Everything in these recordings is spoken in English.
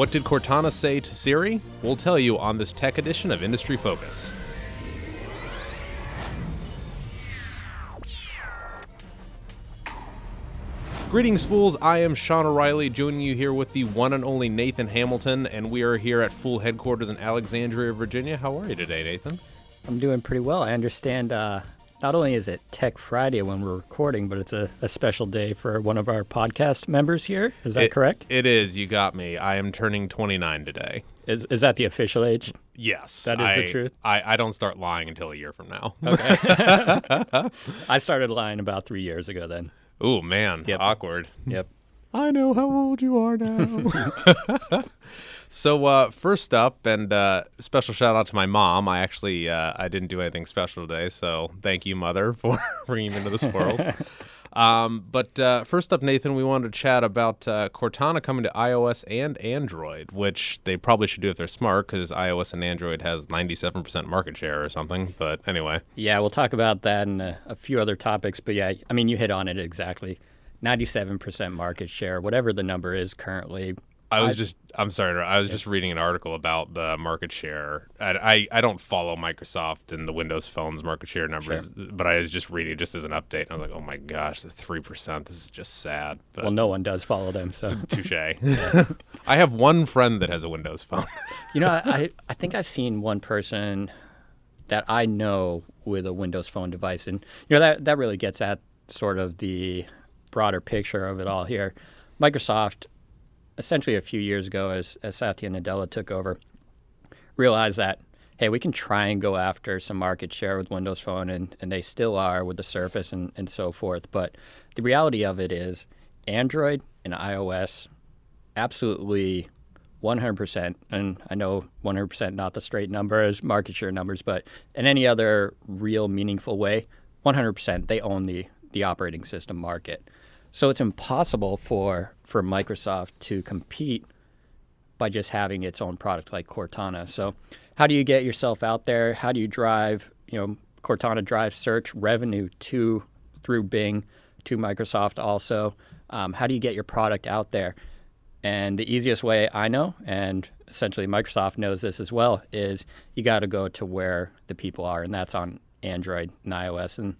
What did Cortana say to Siri? We'll tell you on this tech edition of Industry Focus. Greetings, fools. I am Sean O'Reilly, joining you here with the one and only Nathan Hamilton, and we are here at Fool headquarters in Alexandria, Virginia. How are you today, Nathan? I'm doing pretty well. I understand uh, not only is it Tech Friday when we're recording, but it's a, a special day for one of our podcast members here. Is that It- correct? It is. You got me. I am turning 29 today. Is, is that the official age? Yes. That is the truth? I, I don't start lying until a year from now. Okay. I started lying about three years ago then. Ooh, man. Yep. Awkward. Yep. I know how old you are now. so uh, first up, and uh, special shout out to my mom. I actually uh, I didn't do anything special today, so thank you, mother, for bringing me into this world. um, but uh, first up, Nathan, we wanted to chat about uh, Cortana coming to iOS and Android, which they probably should do if they're smart, because iOS and Android has 97% market share or something. But anyway, Yeah, we'll talk about that and a, a few other topics. But yeah, I mean, you hit on it exactly. 97% market share, whatever the number is currently. I was I- just I'm sorry, I was just reading an article about the market share. I, I, I don't follow Microsoft and the Windows phones market share numbers, but I was just reading it just as an update. And I was like, oh my gosh, the three percent. This is just sad. But Well, no one does follow them. So, touche. I have one friend that has a Windows phone. you know, I, I, I think I've seen one person that I know with a Windows phone device. And, you know, that, that really gets at sort of the broader picture of it all here. Microsoft, essentially a few years ago, as, as Satya Nadella took over, realized that, hey, we can try and go after some market share with Windows Phone, and, and they still are with the Surface and, and so forth. But the reality of it is, Android and iOS absolutely 100%, and I know 100% not the straight number as market share numbers, but in any other real meaningful way, 100% they own the, the operating system market. So it's impossible for, for Microsoft to compete by just having its own product like Cortana. So how do you get yourself out there? How do you drive, you know, Cortana drives search revenue to through Bing to Microsoft also. Um, how do you get your product out there? And the easiest way I know, and essentially Microsoft knows this as well, is you got to go to where the people are, and that's on Android and iOS. And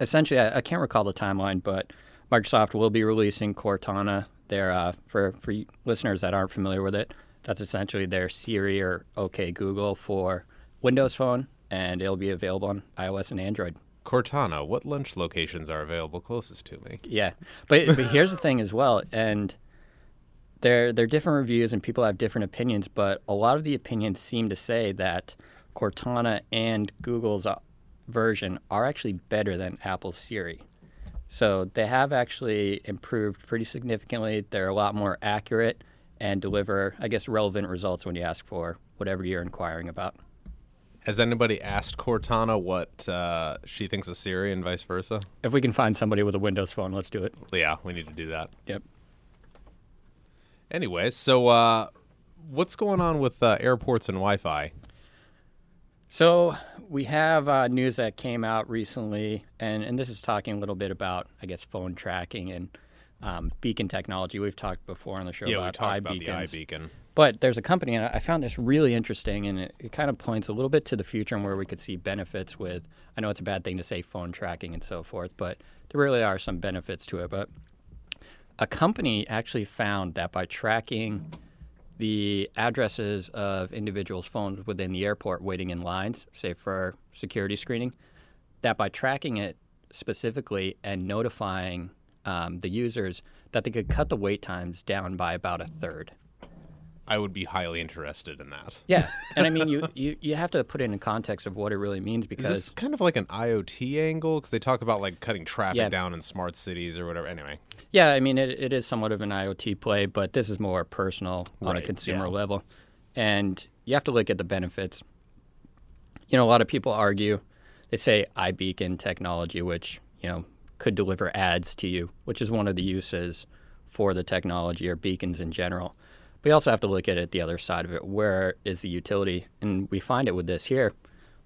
essentially, I, I can't recall the timeline, but Microsoft will be releasing Cortana. Their uh, for for listeners that aren't familiar with it, that's essentially their Siri or OK Google for Windows Phone, and it'll be available on iOS and Android. Cortana, what lunch locations are available closest to me? Yeah, but but here's the thing as well, and they're they're different reviews and people have different opinions, but a lot of the opinions seem to say that Cortana and Google's uh, version are actually better than Apple's Siri. So they have actually improved pretty significantly. They're a lot more accurate and deliver, I guess, relevant results when you ask for whatever you're inquiring about. Has anybody asked Cortana what uh, she thinks of Siri and vice versa? If we can find somebody with a Windows phone, let's do it. Yeah, we need to do that. Yep. Anyway, so uh, what's going on with uh, airports and Wi-Fi? So we have uh, news that came out recently, and, and this is talking a little bit about, I guess, phone tracking and um, beacon technology. We've talked before on the show yeah, about talked about the iBeacon. But there's a company, and I found this really interesting, and it, it kind of points a little bit to the future and where we could see benefits with. I know it's a bad thing to say phone tracking and so forth, but there really are some benefits to it. But a company actually found that by tracking the addresses of individuals' phones within the airport waiting in lines, say for security screening, that by tracking it specifically and notifying um, the users, that they could cut the wait times down by about a third. I would be highly interested in that. Yeah, and I mean, you, you, you have to put it in context of what it really means Is because this kind of like an IoT angle? Because they talk about like cutting traffic Yeah. down in smart cities or whatever. Anyway, Yeah, I mean, it, it is somewhat of an IoT play, but this is more personal on a consumer yeah. level. And you have to look at the benefits. You know, a lot of people argue, they say iBeacon technology, which, you know, could deliver ads to you, which is one of the uses for the technology or beacons in general. You also have to look at it the other side of it. Where is the utility? And we find it with this here.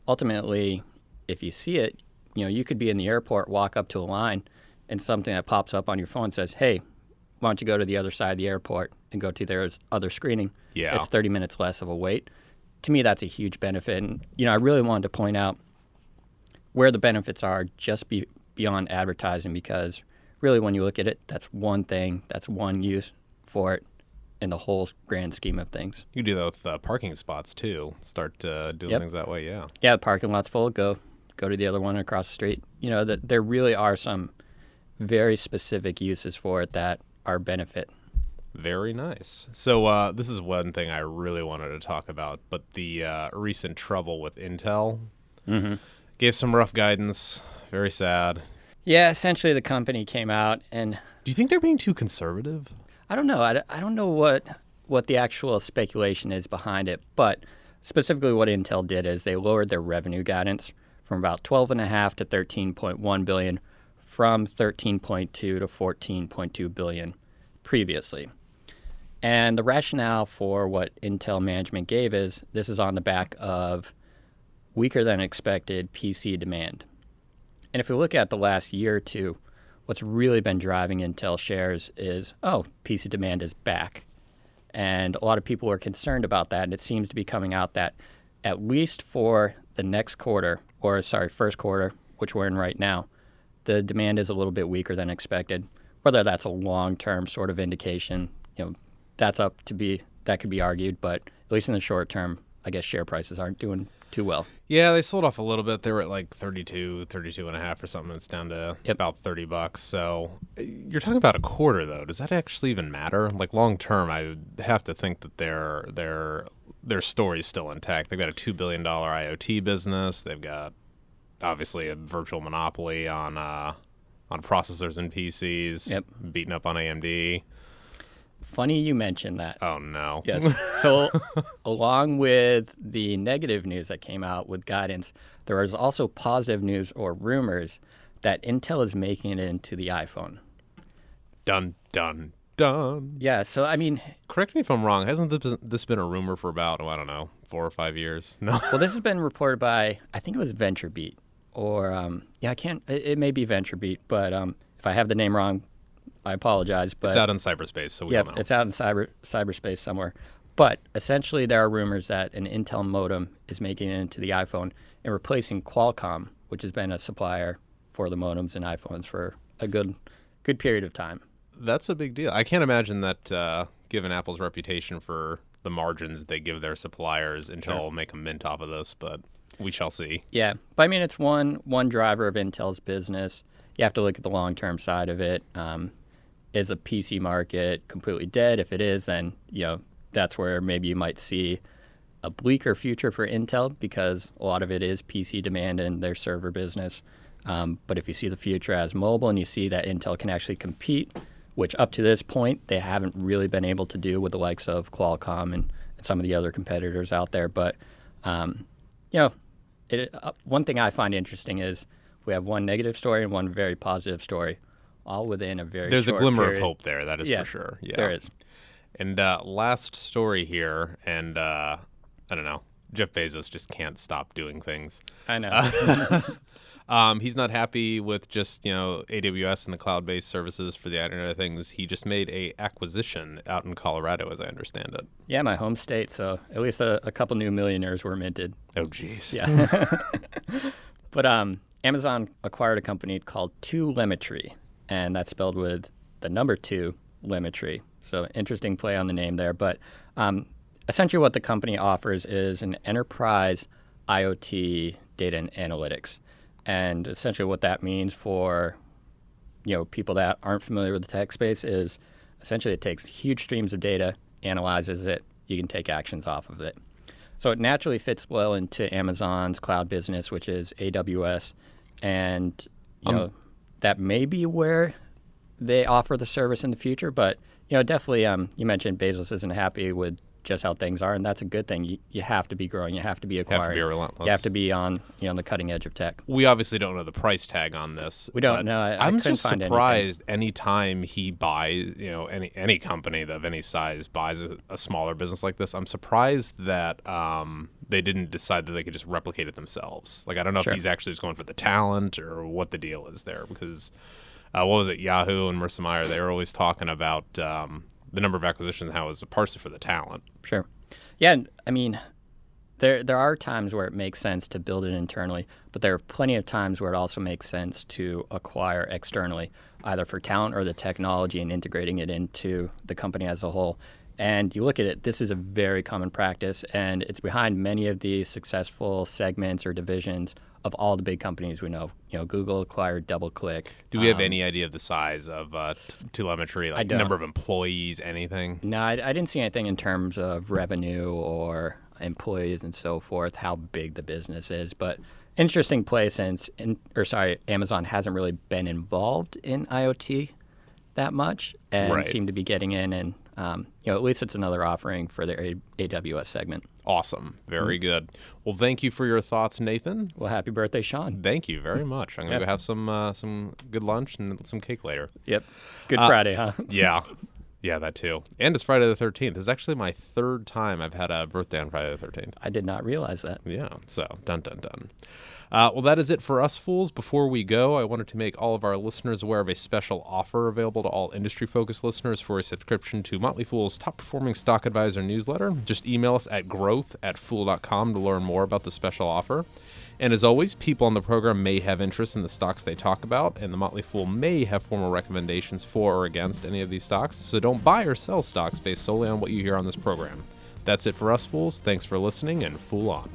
Ultimately, if you see it, you know, you could be in the airport, walk up to a line, and something that pops up on your phone says, "Hey, why don't you go to the other side of the airport and go to their other screening? Yeah. It's 30 minutes less of a wait. To me, that's a huge benefit. And, you know, I really wanted to point out where the benefits are just be, beyond advertising because really when you look at it, that's one thing, that's one use for it in the whole grand scheme of things. You do that with uh, parking spots too. Start uh, doing Yep. things that way. Yeah. Yeah, the parking lot's full. Go go to the other one across the street. You know that there really are some very specific uses for it that are benefit. Very nice. So uh, this is one thing I really wanted to talk about, but the uh, recent trouble with Intel Mm-hmm. gave some rough guidance. Very sad. Yeah, essentially the company came out and Do you think they're being too conservative? I don't know. I, I don't know what what the actual speculation is behind it, but specifically what Intel did is they lowered their revenue guidance from about 12.5 to 13.1 billion from 13.2 to 14.2 billion previously. And the rationale for what Intel management gave is this is on the back of weaker than expected PC demand. And if we look at the last year or two, what's really been driving Intel shares is oh, PC demand is back. And a lot of people are concerned about that. And it seems to be coming out that at least for the next quarter, or sorry, first quarter, which we're in right now, the demand is a little bit weaker than expected. Whether that's a long term sort of indication, you know, that's up to be, that could be argued. But at least in the short term, I guess share prices aren't doing too well. Yeah, they sold off a little bit. They were at like 32, 32 and a half or something. It's down to Yep. about 30 bucks. So uh, you're talking about a quarter though. Does that actually even matter? Like long term, I would have to think that their their their story's still intact. They've got a 2 billion dollar IoT business. They've got obviously a virtual monopoly on uh on processors and PCs. Yep. Beating up on AMD. Funny you mentioned that. Oh no. Yes. So, along with the negative news that came out with guidance, there is also positive news or rumors that Intel is making it into the iPhone. Dun dun dun. Yeah. So, I mean, Correct me if I'm wrong. Hasn't this, this been a rumor for about oh, I don't know four or five years? No. well, this has been reported by, I think it was VentureBeat, or, um, yeah, I can't, it, it may be VentureBeat, but um, if I have the name wrong, I apologize. But It's out in cyberspace, so we know. it's out in cyber cyberspace somewhere. But essentially, there are rumors that an Intel modem is making it into the iPhone and replacing Qualcomm, which has been a supplier for the modems and iPhones for a good good period of time. That's a big deal. I can't imagine that, uh, given Apple's reputation for the margins they give their suppliers, Intel will make a mint off of this, but we shall see. Yeah, but I mean, it's one one driver of Intel's business. You have to look at the long term side of it. Um, is a PC market completely dead? If it is, then you know that's where maybe you might see a bleaker future for Intel because a lot of it is PC demand and their server business. Um, but if you see the future as mobile and you see that Intel can actually compete, which up to this point they haven't really been able to do with the likes of Qualcomm and, and some of the other competitors out there. But um, you know, it, uh, one thing I find interesting is we have one negative story and one very positive story, all within a very There's a glimmer period. of hope there, that is Yeah, for sure. Yeah. There is. And uh, last story here, and uh, I don't know, Jeff Bezos just can't stop doing things. I know. Um, he's not happy with just you know AWS and the cloud-based services for the Internet of Things. He just made a acquisition out in Colorado, as I understand it. yeah, my home state. So at least a, a couple new millionaires were minted. Oh, jeez. Yeah. but um, Amazon acquired a company called Two Limetry, and that's spelled with the number two Limetry. So interesting play on the name there. But um, essentially, what the company offers is an enterprise IoT data and analytics, and essentially what that means for you know people that aren't familiar with the tech space is essentially it takes huge streams of data, analyzes it, you can take actions off of it. So it naturally fits well into Amazon's cloud business, which is AWS, and you Um, know that may be where they offer the service in the future. But you know, definitely, um, you mentioned Bezos isn't happy with just how things are, and that's a good thing. You, you have to be growing, you have to be acquiring. Have to be relentless. you have to be on you know on the cutting edge of tech. we obviously don't know the price tag on this. We don't know. I- couldn't just anything. surprised anytime he buys, you know, any any company of any size buys a, a smaller business like this. I'm surprised that um, they didn't decide that they could just replicate it themselves. Like I don't know Sure. if he's actually just going for the talent or what the deal is there because. uh, what was it, Yahoo and Marissa Mayer, they were always talking about um, the number of acquisitions how it a parser for the talent. Sure. Yeah, I mean, there there are times where it makes sense to build it internally, but there are plenty of times where it also makes sense to acquire externally, either for talent or the technology and integrating it into the company as a whole. And you look at it, this is a very common practice, and it's behind many of the successful segments or divisions of all the big companies we know. You know, Google acquired DoubleClick. Do we have um, any idea of the size of uh, t- telemetry, like number of employees, anything? No, I, I, didn't see anything in terms of revenue or employees and so forth, how big the business is. But interesting play since, in, or sorry, Amazon hasn't really been involved in IoT that much and right. seem to be getting in and um, you know, at least it's another offering for their A- AWS segment. Awesome. Very mm-hmm. good. Well, thank you for your thoughts, Nathan. Well, happy birthday, Sean. Thank you very much. I'm going to yep. go have some uh, some good lunch and some cake later. Yep. Good uh, Friday, huh? yeah. Yeah, that too. And it's Friday the 13th. It's actually my third time I've had a birthday on Friday the 13th. I did not realize that. Yeah. So, dun dun dun. Uh, well, that is it for us fools. Before we go, I wanted to make all of our listeners aware of a special offer available to all industry focused listeners for a subscription to Motley Fool's top performing stock advisor newsletter. Just email us at growth at fool.com to learn more about the special offer. And as always, people on the program may have interest in the stocks they talk about, and the Motley Fool may have formal recommendations for or against any of these stocks. So don't buy or sell stocks based solely on what you hear on this program. That's it for us, fools. Thanks for listening, and Fool on.